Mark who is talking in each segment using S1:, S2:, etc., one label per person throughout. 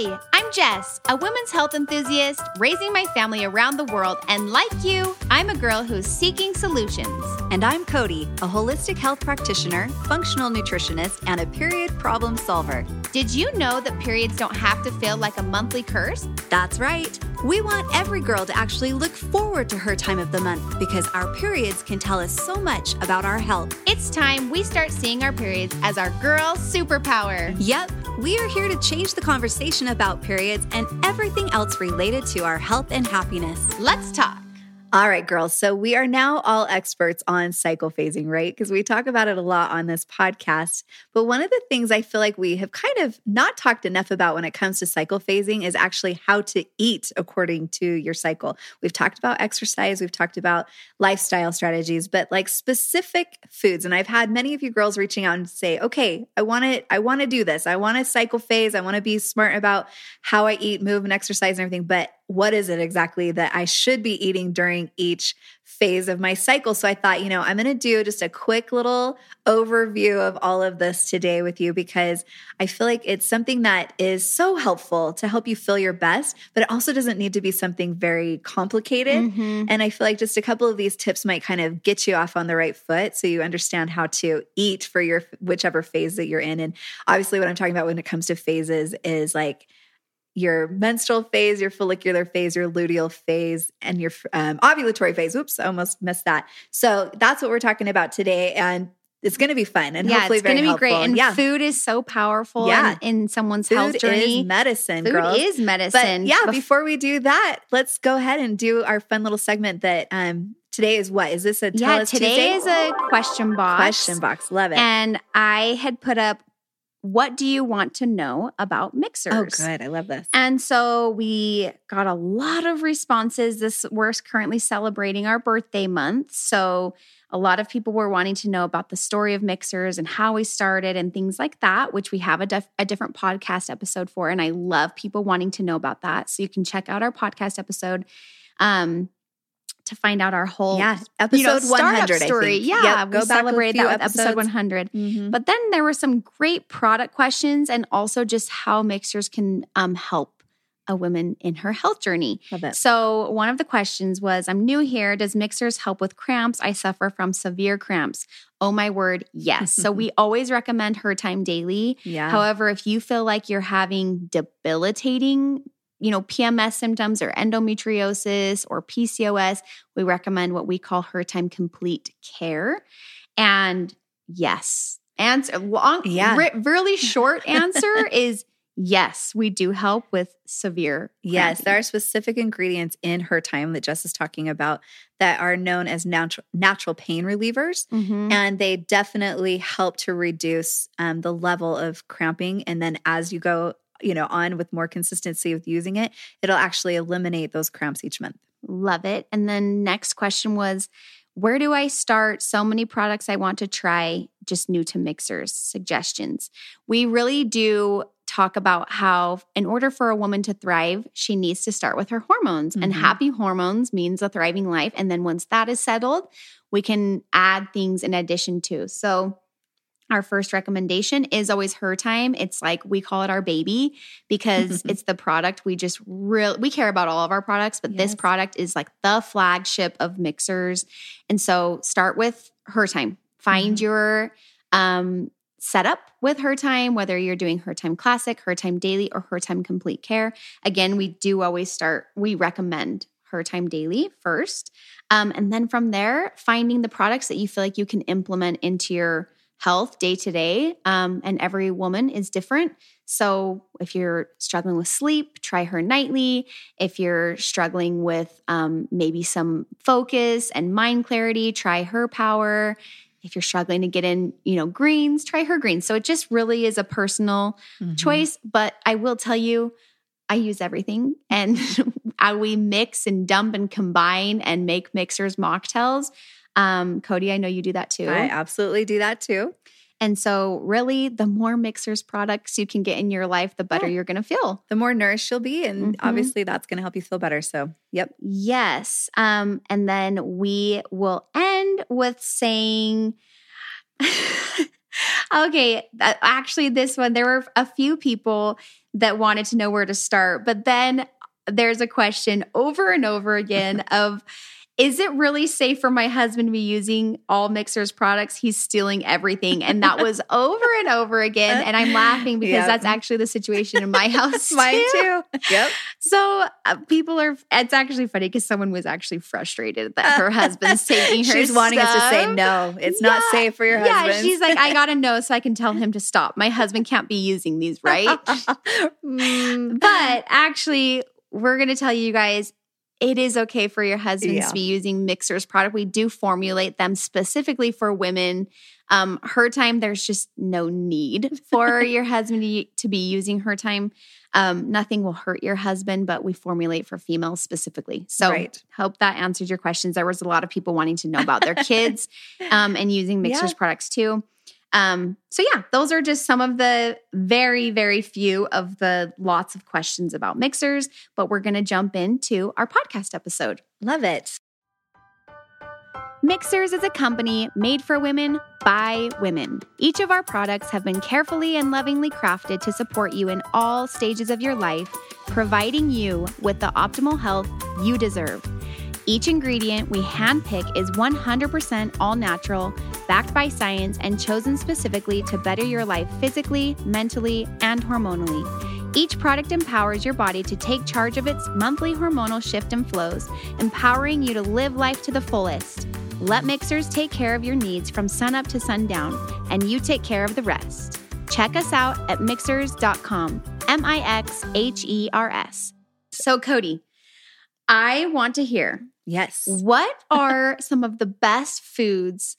S1: Hi, I'm Jess, a women's health enthusiast raising my family around the world. And like you, I'm a girl who's seeking solutions.
S2: And I'm Cody, a holistic health practitioner, functional nutritionist, and a period problem solver.
S1: Did you know that periods don't have to feel like a monthly curse?
S2: That's right. We want every girl to actually look forward to her time of the month because our periods can tell us so much about our health.
S1: It's time we start seeing our periods as our girl superpower.
S2: Yep, we are here to change the conversation about periods and everything else related to our health and happiness.
S1: Let's talk.
S2: All right, girls. So we are now all experts on cycle phasing, right? Because we talk about it a lot on this podcast. But one of the things I feel like we have kind of not talked enough about when it comes to cycle phasing is actually how to eat according to your cycle. We've talked about exercise, we've talked about lifestyle strategies, but like specific foods. And I've had many of you girls reaching out and say, okay, I want to, I want to do this. I want to cycle phase. I want to be smart about how I eat, move, and exercise and everything. But what is it exactly that I should be eating during each phase of my cycle. So I thought, you know, I'm going to do just a quick little overview of all of this today with you because I feel like it's something that is so helpful to help you feel your best, but it also doesn't need to be something very complicated. Mm-hmm. And I feel like just a couple of these tips might kind of get you off on the right foot so you understand how to eat for your whichever phase that you're in. And obviously, what I'm talking about when it comes to phases is like, your menstrual phase, your follicular phase, your luteal phase, and your um, ovulatory phase. Oops, I almost missed that. So that's what we're talking about today. And it's going to be fun and
S1: yeah,
S2: hopefully
S1: it's going
S2: to
S1: be great. And yeah. food is so powerful yeah. in, in someone's
S2: food
S1: health journey.
S2: Is medicine,
S1: food
S2: girls.
S1: is medicine.
S2: But yeah, Bef- before we do that, let's go ahead and do our fun little segment that um, today is what? Is this a
S1: yeah, today
S2: Tuesday?
S1: is a question box.
S2: Question box. Love it.
S1: And I had put up what do you want to know about Mixhers?
S2: Oh, good. I love this.
S1: And so we got a lot of responses. This we're currently celebrating our birthday month. So a lot of people were wanting to know about the story of Mixhers and how we started and things like that, which we have a, def- a different podcast episode for. And I love people wanting to know about that. So you can check out our podcast episode. Um, to find out our whole
S2: yeah episode you know, 100
S1: story. Yeah, yep, go we celebrate that with episode 100. Mm-hmm. But then there were some great product questions and also just how Mixhers can um, help a woman in her health journey. So one of the questions was, "I'm new here. Does Mixhers help with cramps? I suffer from severe cramps." Oh my word, yes. so we always recommend her time daily.
S2: Yeah.
S1: However, if you feel like you're having debilitating you know, PMS symptoms or endometriosis or PCOS, we recommend what we call her time complete care. And yes, answer long, yeah. Re- really short answer is yes, we do help with severe.
S2: Yes, there are specific ingredients in her time that Jess is talking about that are known as natural natural pain relievers, mm-hmm. and they definitely help to reduce um, the level of cramping. And then as you go you know, on with more consistency with using it, it'll actually eliminate those cramps each month.
S1: Love it. And then next question was where do I start? So many products I want to try, just new to Mixhers, suggestions. We really do talk about how, in order for a woman to thrive, she needs to start with her hormones. Mm-hmm. And happy hormones means a thriving life. And then once that is settled, we can add things in addition to. So, our first recommendation is always her time. It's like we call it our baby because it's the product we just really we care about all of our products, but yes. this product is like the flagship of Mixhers. And so start with her time. Find mm-hmm. your um setup with her time, whether you're doing her time classic, her time daily, or her time complete care. Again, we do always start, we recommend her time daily first. Um, and then from there, finding the products that you feel like you can implement into your health day to day. Um, and every woman is different. So if you're struggling with sleep, try her nightly. If you're struggling with um, maybe some focus and mind clarity, try her power. If you're struggling to get in, you know, greens, try her greens. So it just really is a personal mm-hmm. choice. But I will tell you, I use everything and we mix and dump and combine and make Mixhers mocktails. Um, Cody, I know you do that too.
S2: I absolutely do that too.
S1: And so, really, the more Mixhers products you can get in your life, the better yeah. you're going to feel.
S2: The more nourished you'll be. And mm-hmm. obviously, that's going to help you feel better. So, yep.
S1: Yes. Um, and then we will end with saying, okay, actually, this one, there were a few people that wanted to know where to start, but then there's a question over and over again of, is it really safe for my husband to be using all Mixhers products? He's stealing everything. And that was over and over again. And i'm laughing because yep. that's actually the situation in my house
S2: mine too. yep.
S1: So uh, people are it's actually funny because someone was actually frustrated that her husband's taking her
S2: she's wanting
S1: stuff.
S2: us to say no. It's yeah. not safe for your husband.
S1: yeah she's like i gotta know so i can tell him to stop. My husband can't be using these right? Mm. but actually we're going to tell you guys it is okay for your husbands yeah. to be using Mixhers product. We do formulate them specifically for women. Um, her time, there's just no need for your husband to, to, be using her time. Um, nothing will hurt your husband, but we formulate for females specifically. So, right. hope that answered your questions. There was a lot of people wanting to know about their kids um, and using Mixhers yeah. products too. Um, so yeah, those are just some of the very, very few of the lots of questions about Mixhers, but we're going to jump into our podcast episode.
S2: Love it.
S1: Mixhers is a company made for women by women. Each of our products have been carefully and lovingly crafted to support you in all stages of your life, providing you with the optimal health you deserve. Each ingredient we handpick is 100% all natural, backed by science, and chosen specifically to better your life physically, mentally, and hormonally. Each product empowers your body to take charge of its monthly hormonal shift and flows, empowering you to live life to the fullest. Let Mixhers take care of your needs from sunup to sundown, and you take care of the rest. Check us out at mixhers.com. M I X H E R S. So, Cody, I want to hear
S2: Yes.
S1: What are some of the best foods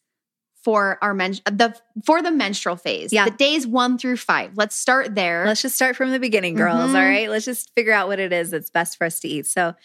S1: for our men the for the menstrual phase?
S2: Yeah.
S1: The days one through five. Let's start there.
S2: Let's just start from the beginning, girls. Mm-hmm. All right. Let's just figure out what it is that's best for us to eat. So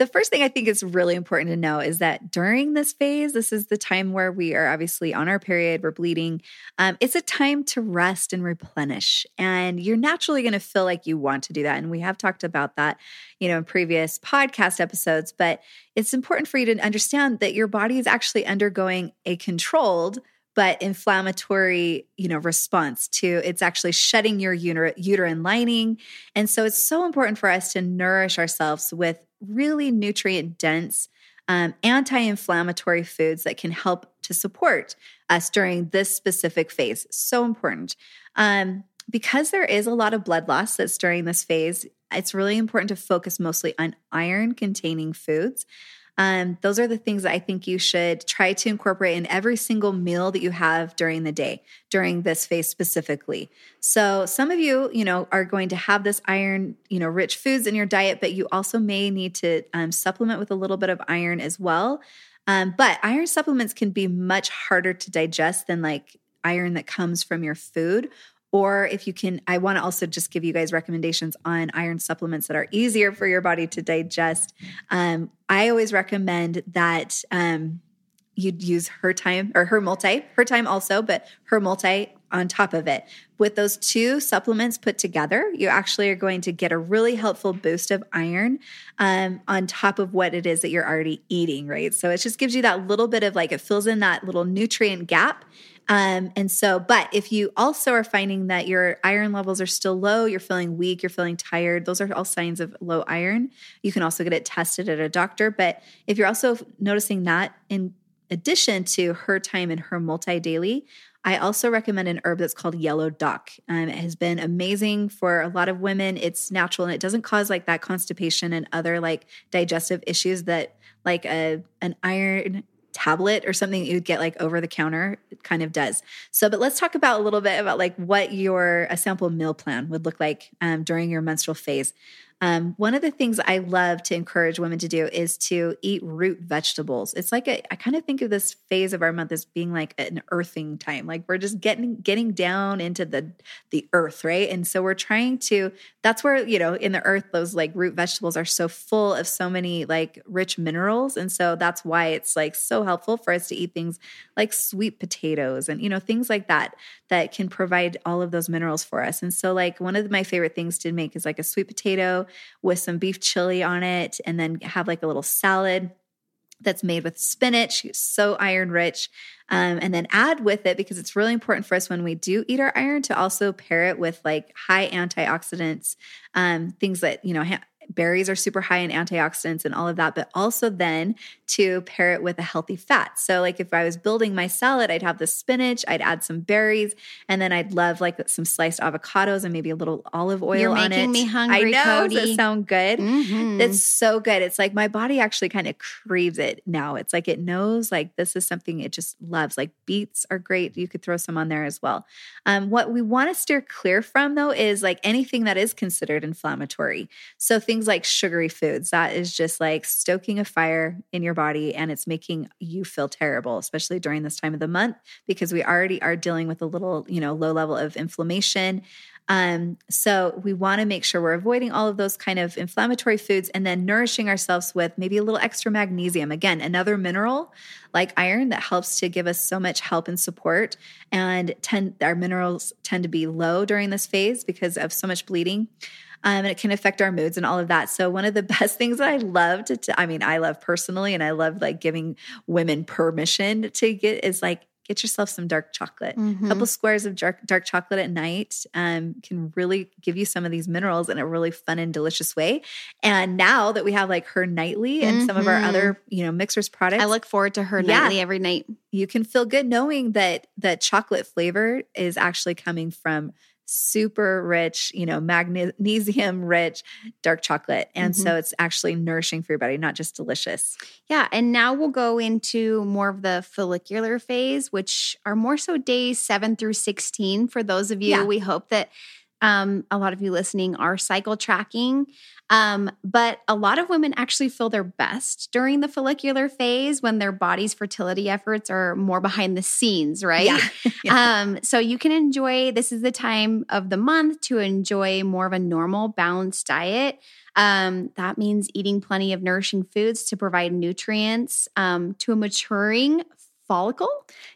S2: the first thing I think is really important to know is that during this phase, this is the time where we are obviously on our period, we're bleeding. Um, it's a time to rest and replenish. And you're naturally going to feel like you want to do that. And we have talked about that, you know, in previous podcast episodes. But it's important for you to understand that your body is actually undergoing a controlled but inflammatory you know response to it's actually shedding your uter- uterine lining and so it's so important for us to nourish ourselves with really nutrient dense um, anti-inflammatory foods that can help to support us during this specific phase. So important. Um, because there is a lot of blood loss that's during this phase it's really important to focus mostly on iron containing foods um, those are the things that I think you should try to incorporate in every single meal that you have during the day, during this phase specifically. So, some of you, you know, are going to have this iron, you know, rich foods in your diet, but you also may need to um, supplement with a little bit of iron as well. Um, but iron supplements can be much harder to digest than like iron that comes from your food or if you can, I want to also just give you guys recommendations on iron supplements that are easier for your body to digest. Um, I always recommend that um, you'd use her time or her multi, her time also, but her multi on top of it. With those two supplements put together, you actually are going to get a really helpful boost of iron um, on top of what it is that you're already eating, right? So it just gives you that little bit of like, it fills in that little nutrient gap um, and so, but if you also are finding that your iron levels are still low, you're feeling weak, you're feeling tired, those are all signs of low iron. You can also get it tested at a doctor. But if you're also noticing that in addition to her time and her multi daily, I also recommend an herb that's called yellow dock. Um, it has been amazing for a lot of women. It's natural and it doesn't cause like that constipation and other like digestive issues that like a an iron tablet or something you would get like over the counter it kind of does. So but let's talk about a little bit about like what your a sample meal plan would look like um, during your menstrual phase um, one of the things I love to encourage women to do is to eat root vegetables. It's like a, I kind of think of this phase of our month as being like an earthing time. Like we're just getting getting down into the the earth, right? And so we're trying to. That's where you know in the earth those like root vegetables are so full of so many like rich minerals, and so that's why it's like so helpful for us to eat things like sweet potatoes and you know things like that that can provide all of those minerals for us. And so like one of my favorite things to make is like a sweet potato with some beef chili on it and then have like a little salad that's made with spinach, so iron rich. Um, and then add with it because it's really important for us when we do eat our iron to also pair it with like high antioxidants, um, things that you know ha- berries are super high in antioxidants and all of that, but also then to pair it with a healthy fat. So, like if I was building my salad, I'd have the spinach, I'd add some berries, and then I'd love like some sliced avocados and maybe a little olive oil
S1: You're
S2: on it.
S1: making me hungry,
S2: I know.
S1: Cody.
S2: Does that sound good?
S1: Mhm.
S2: It's so good. It's like my body actually kind of craves it now. It's like it knows like this is something it just loves. Like beets are great. You could throw some on there as well. Um, what we want to steer clear from though is like anything that is considered inflammatory. So things like sugary foods, that is just like stoking a fire in your body and it's making you feel terrible, especially during this time of the month because we already are dealing with a little, you know, low level of inflammation. Um, so we want to make sure we're avoiding all of those kind of inflammatory foods and then nourishing ourselves with maybe a little extra magnesium. Again, another mineral like iron that helps to give us so much help and support. And tend our minerals tend to be low during this phase because of so much bleeding. Um, and it can affect our moods and all of that. So one of the best things that I love to, I mean, I love personally, and I love like giving women permission to get is like get yourself some dark chocolate.
S1: Mhm.
S2: A couple squares of dark, dark chocolate at night um, can really give you some of these minerals in a really fun and delicious way. And now that we have like her nightly and some of our
S1: Mhm.
S2: other, you know, Mixhers products,
S1: I look forward to her
S2: Yeah.
S1: nightly every night.
S2: you can feel good knowing that that chocolate flavor is actually coming from super rich, you know, magnesium rich dark chocolate. And
S1: Mm-hmm.
S2: so it's actually nourishing for your body, not just delicious.
S1: Yeah, and now we'll go into more of the follicular phase, which are more so days seven through 16. For those of you,
S2: Yeah.
S1: we hope that um, a lot of you listening are cycle tracking. Um, but a lot of women actually feel their best during the follicular phase when their body's fertility efforts are more behind the scenes, right?
S2: Yeah. Yeah.
S1: Um, so you can enjoy this is the time of the month to enjoy more of a normal, balanced diet. Um, that means eating plenty of nourishing foods to provide nutrients um, to a maturing follicle.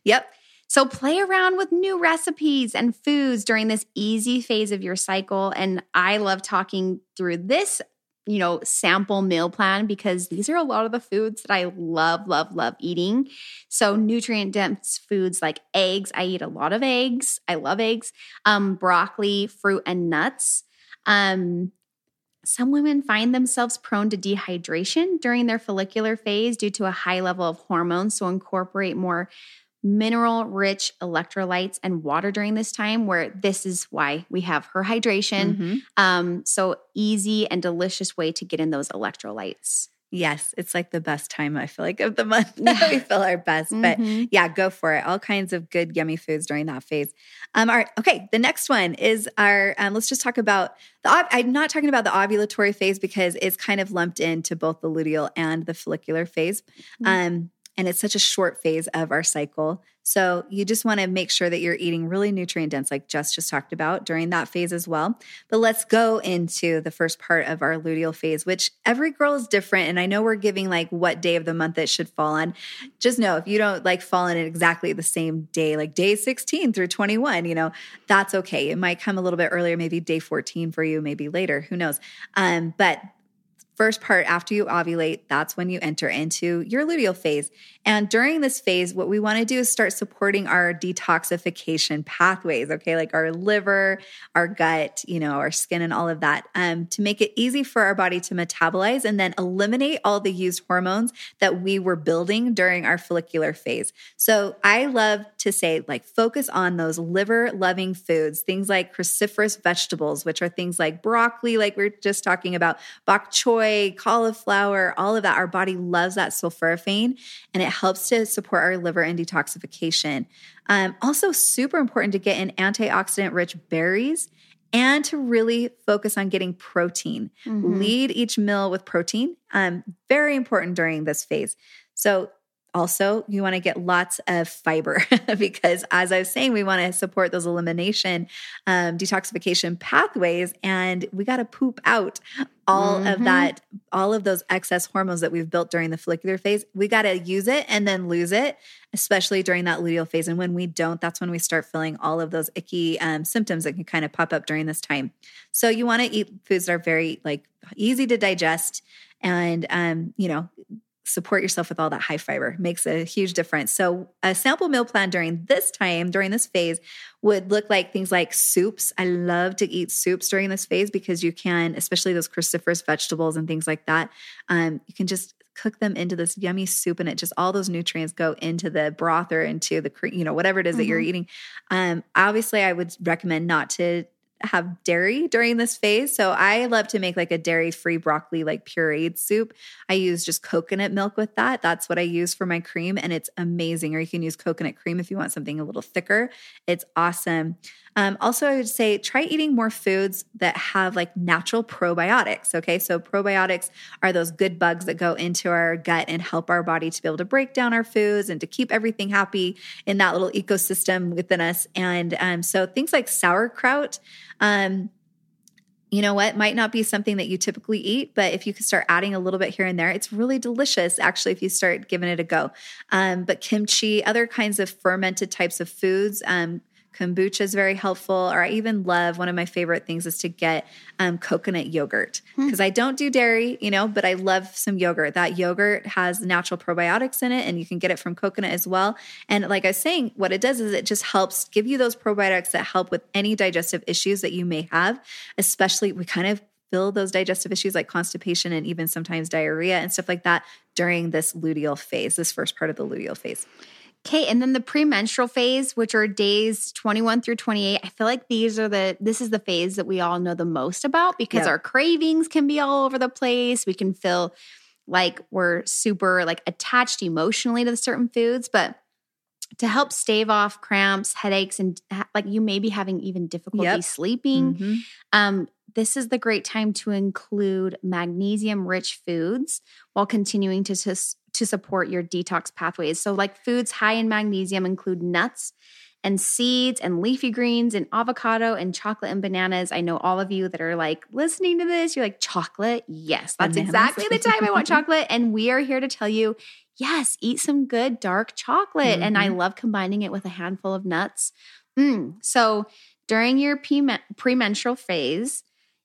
S2: Yep.
S1: So play around with new recipes and foods during this easy phase of your cycle. And I love talking through this, you know, sample meal plan because these are a lot of the foods that I love, love, love eating. So nutrient dense foods like eggs. I eat a lot of eggs. I love eggs. Um, broccoli, fruit, and nuts. Um, some women find themselves prone to dehydration during their follicular phase due to a high level of hormones. So incorporate more mineral rich electrolytes and water during this time where this is why we have her hydration
S2: Mhm.
S1: um so easy and delicious way to get in those electrolytes
S2: Yes. It's like the best time, I feel like, of the month.
S1: Yeah.
S2: we feel our best. But
S1: Mhm.
S2: yeah, go for it. All kinds of good, yummy foods during that phase. Um, all right. Okay. The next one is our, um, let's just talk about the, ov- I'm not talking about the ovulatory phase because it's kind of lumped into both the luteal and the follicular phase.
S1: Mhm.
S2: Um, and it's such a short phase of our cycle. So you just want to make sure that you're eating really nutrient dense, like Jess just talked about during that phase as well. But let's go into the first part of our luteal phase, which every girl is different. And I know we're giving like what day of the month it should fall on. Just know if you don't like fall in exactly the same day, like day 16 through 21, you know, that's okay. It might come a little bit earlier, maybe day 14 for you, maybe later, who knows. Um, but first part after you ovulate, that's when you enter into your luteal phase. And during this phase, what we want to do is start supporting our detoxification pathways, okay, like our liver, our gut, you know, our skin, and all of that, um, to make it easy for our body to metabolize and then eliminate all the used hormones that we were building during our follicular phase. So I love to say, like, focus on those liver loving foods, things like cruciferous vegetables, which are things like broccoli, like we are just talking about, bok choy, cauliflower, all of that. Our body loves that sulforaphane and it helps to support our liver and detoxification. Um, also, super important to get in antioxidant rich berries and to really focus on getting protein.
S1: Mhm.
S2: Lead each meal with protein. Um, very important during this phase. So, also, you want to get lots of fiber because, as I was saying, we want to support those elimination, um, detoxification pathways, and we got to poop out all of
S1: Mhm.
S2: that, all of those excess hormones that we've built during the follicular phase. We got to use it and then lose it, especially during that luteal phase. And when we don't, that's when we start feeling all of those icky um, symptoms that can kind of pop up during this time. So you want to eat foods that are very like easy to digest and um, you know support yourself with all that high fiber makes a huge difference so a sample meal plan during this time during this phase would look like things like soups i love to eat soups during this phase because you can especially those cruciferous vegetables and things like that um, you can just cook them into this yummy soup and it just all those nutrients go into the broth or into the you know whatever it is mm-hmm. that you're mm-hmm. eating um, obviously i would recommend not to have dairy during this phase. So I love to make like a dairy free broccoli, like pureed soup. I use just coconut milk with that. That's what I use for my cream, and it's amazing. Or you can use coconut cream if you want something a little thicker. It's awesome. Um, also, I would say try eating more foods that have like natural probiotics. Okay. So, probiotics are those good bugs that go into our gut and help our body to be able to break down our foods and to keep everything happy in that little ecosystem within us. And um, so, things like sauerkraut. Um, you know what might not be something that you typically eat but if you could start adding a little bit here and there it's really delicious actually if you start giving it a go um, but kimchi other kinds of fermented types of foods um, Kombucha is very helpful. Or I even love one of my favorite things is to get um, coconut yogurt because hmm. I don't do dairy, you know, but I love some yogurt. That yogurt has natural probiotics in it and you can get it from coconut as well. And like I was saying, what it does is it just helps give you those probiotics that help with any digestive issues that you may have, especially we kind of feel those digestive issues like constipation and even sometimes diarrhea and stuff like that during this luteal phase, this first part of the luteal phase.
S1: Okay, and then the premenstrual phase, which are days 21 through 28, I feel like these are the this is the phase that we all know the most about because our cravings can be all over the place. We can feel like we're super like attached emotionally to certain foods, but to help stave off cramps, headaches, and like you may be having even difficulty yep. sleeping. Mm-hmm. Um, this is the great time to include magnesium rich foods while continuing to, to, to support your detox pathways. So, like foods high in magnesium include nuts and seeds and leafy greens and avocado and chocolate and bananas. I know all of you that are like listening to this, you're like, chocolate? Yes, that's bananas. exactly the time I want chocolate. And we are here to tell you yes, eat some good dark chocolate. Mm-hmm. And I mm-hmm. love combining it with a handful of nuts. Mm. So, during your premenstrual phase,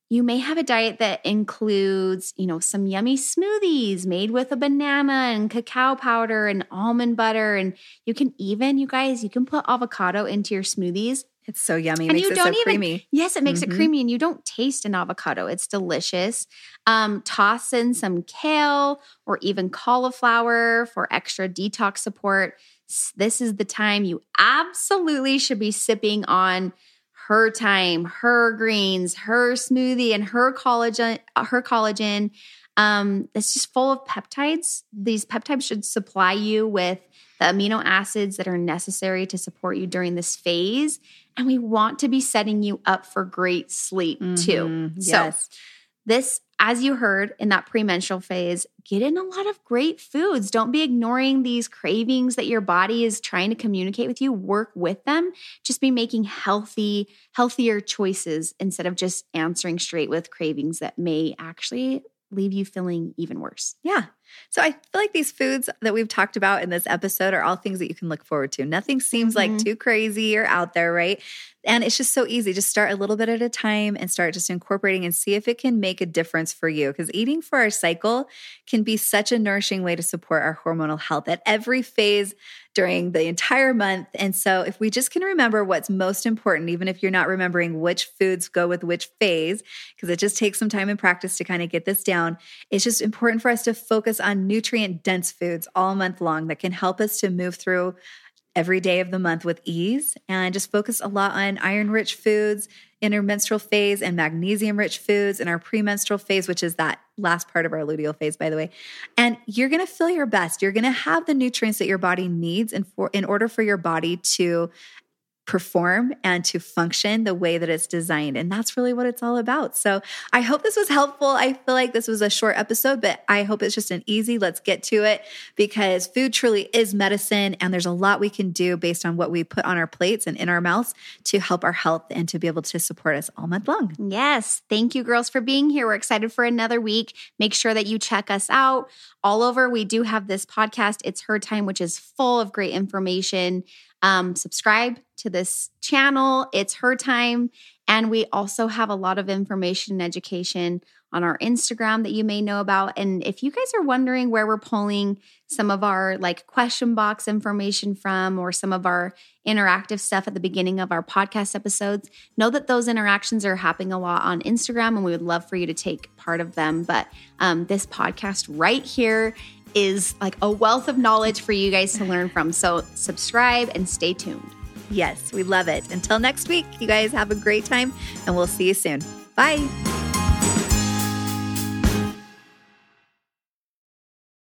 S1: you may have a diet that includes, you know, some yummy smoothies made with a banana and cacao powder and almond butter. And you can even, you guys, you can put avocado into your smoothies.
S2: It's so yummy. It and you don't so even, creamy.
S1: Yes, it makes mm-hmm. it creamy and you don't taste an avocado. It's delicious. Um, toss in some kale or even cauliflower for extra detox support. This is the time you absolutely should be sipping on her time, her greens, her smoothie, and her collagen. Her collagen. Um, it's just full of peptides. These peptides should supply you with the amino acids that are necessary to support you during this phase. And we want to be setting you up for great sleep mm-hmm. too. Yes. So, this as you heard in that premenstrual phase, get in a lot of great foods. Don't be ignoring these cravings that your body is trying to communicate with you. Work with them. Just be making healthy, healthier choices instead of just answering straight with cravings that may actually leave you feeling even worse.
S2: Yeah. So I feel like these foods that we've talked about in this episode are all things that you can look forward to. Nothing seems mm-hmm. like too crazy or out there, right? And it's just so easy. Just start a little bit at a time and start just incorporating and see if it can make a difference for you. Because eating for our cycle can be such a nourishing way to support our hormonal health at every phase during the entire month. And so, if we just can remember what's most important, even if you're not remembering which foods go with which phase, because it just takes some time and practice to kind of get this down, it's just important for us to focus on nutrient dense foods all month long that can help us to move through every day of the month with ease and just focus a lot on iron rich foods in our menstrual phase and magnesium rich foods in our premenstrual phase, which is that last part of our luteal phase, by the way. And you're going to feel your best. You're going to have the nutrients that your body needs in, for, in order for your body to perform and to function the way that it's designed. And that's really what it's all about. So I hope this was helpful. I feel like this was a short episode, but I hope it's just an easy, let's get to it because food truly is medicine. And there's a lot we can do based on what we put on our plates and in our mouths to help our health and to be able to support us all month long.
S1: Yes. Thank you, girls, for being here. We're excited for another week. Make sure that you check us out all over. We do have this podcast, It's Her Time, which is full of great information Um, subscribe to this channel. It's her time. And we also have a lot of information and education on our Instagram that you may know about. And if you guys are wondering where we're pulling some of our like question box information from or some of our interactive stuff at the beginning of our podcast episodes, know that those interactions are happening a lot on Instagram and we would love for you to take part of them. But um, this podcast right here is like a wealth of knowledge for you guys to learn from. So subscribe and stay tuned.
S2: Yes, we love it. Until next week, you guys have a great time and we'll see you soon. Bye.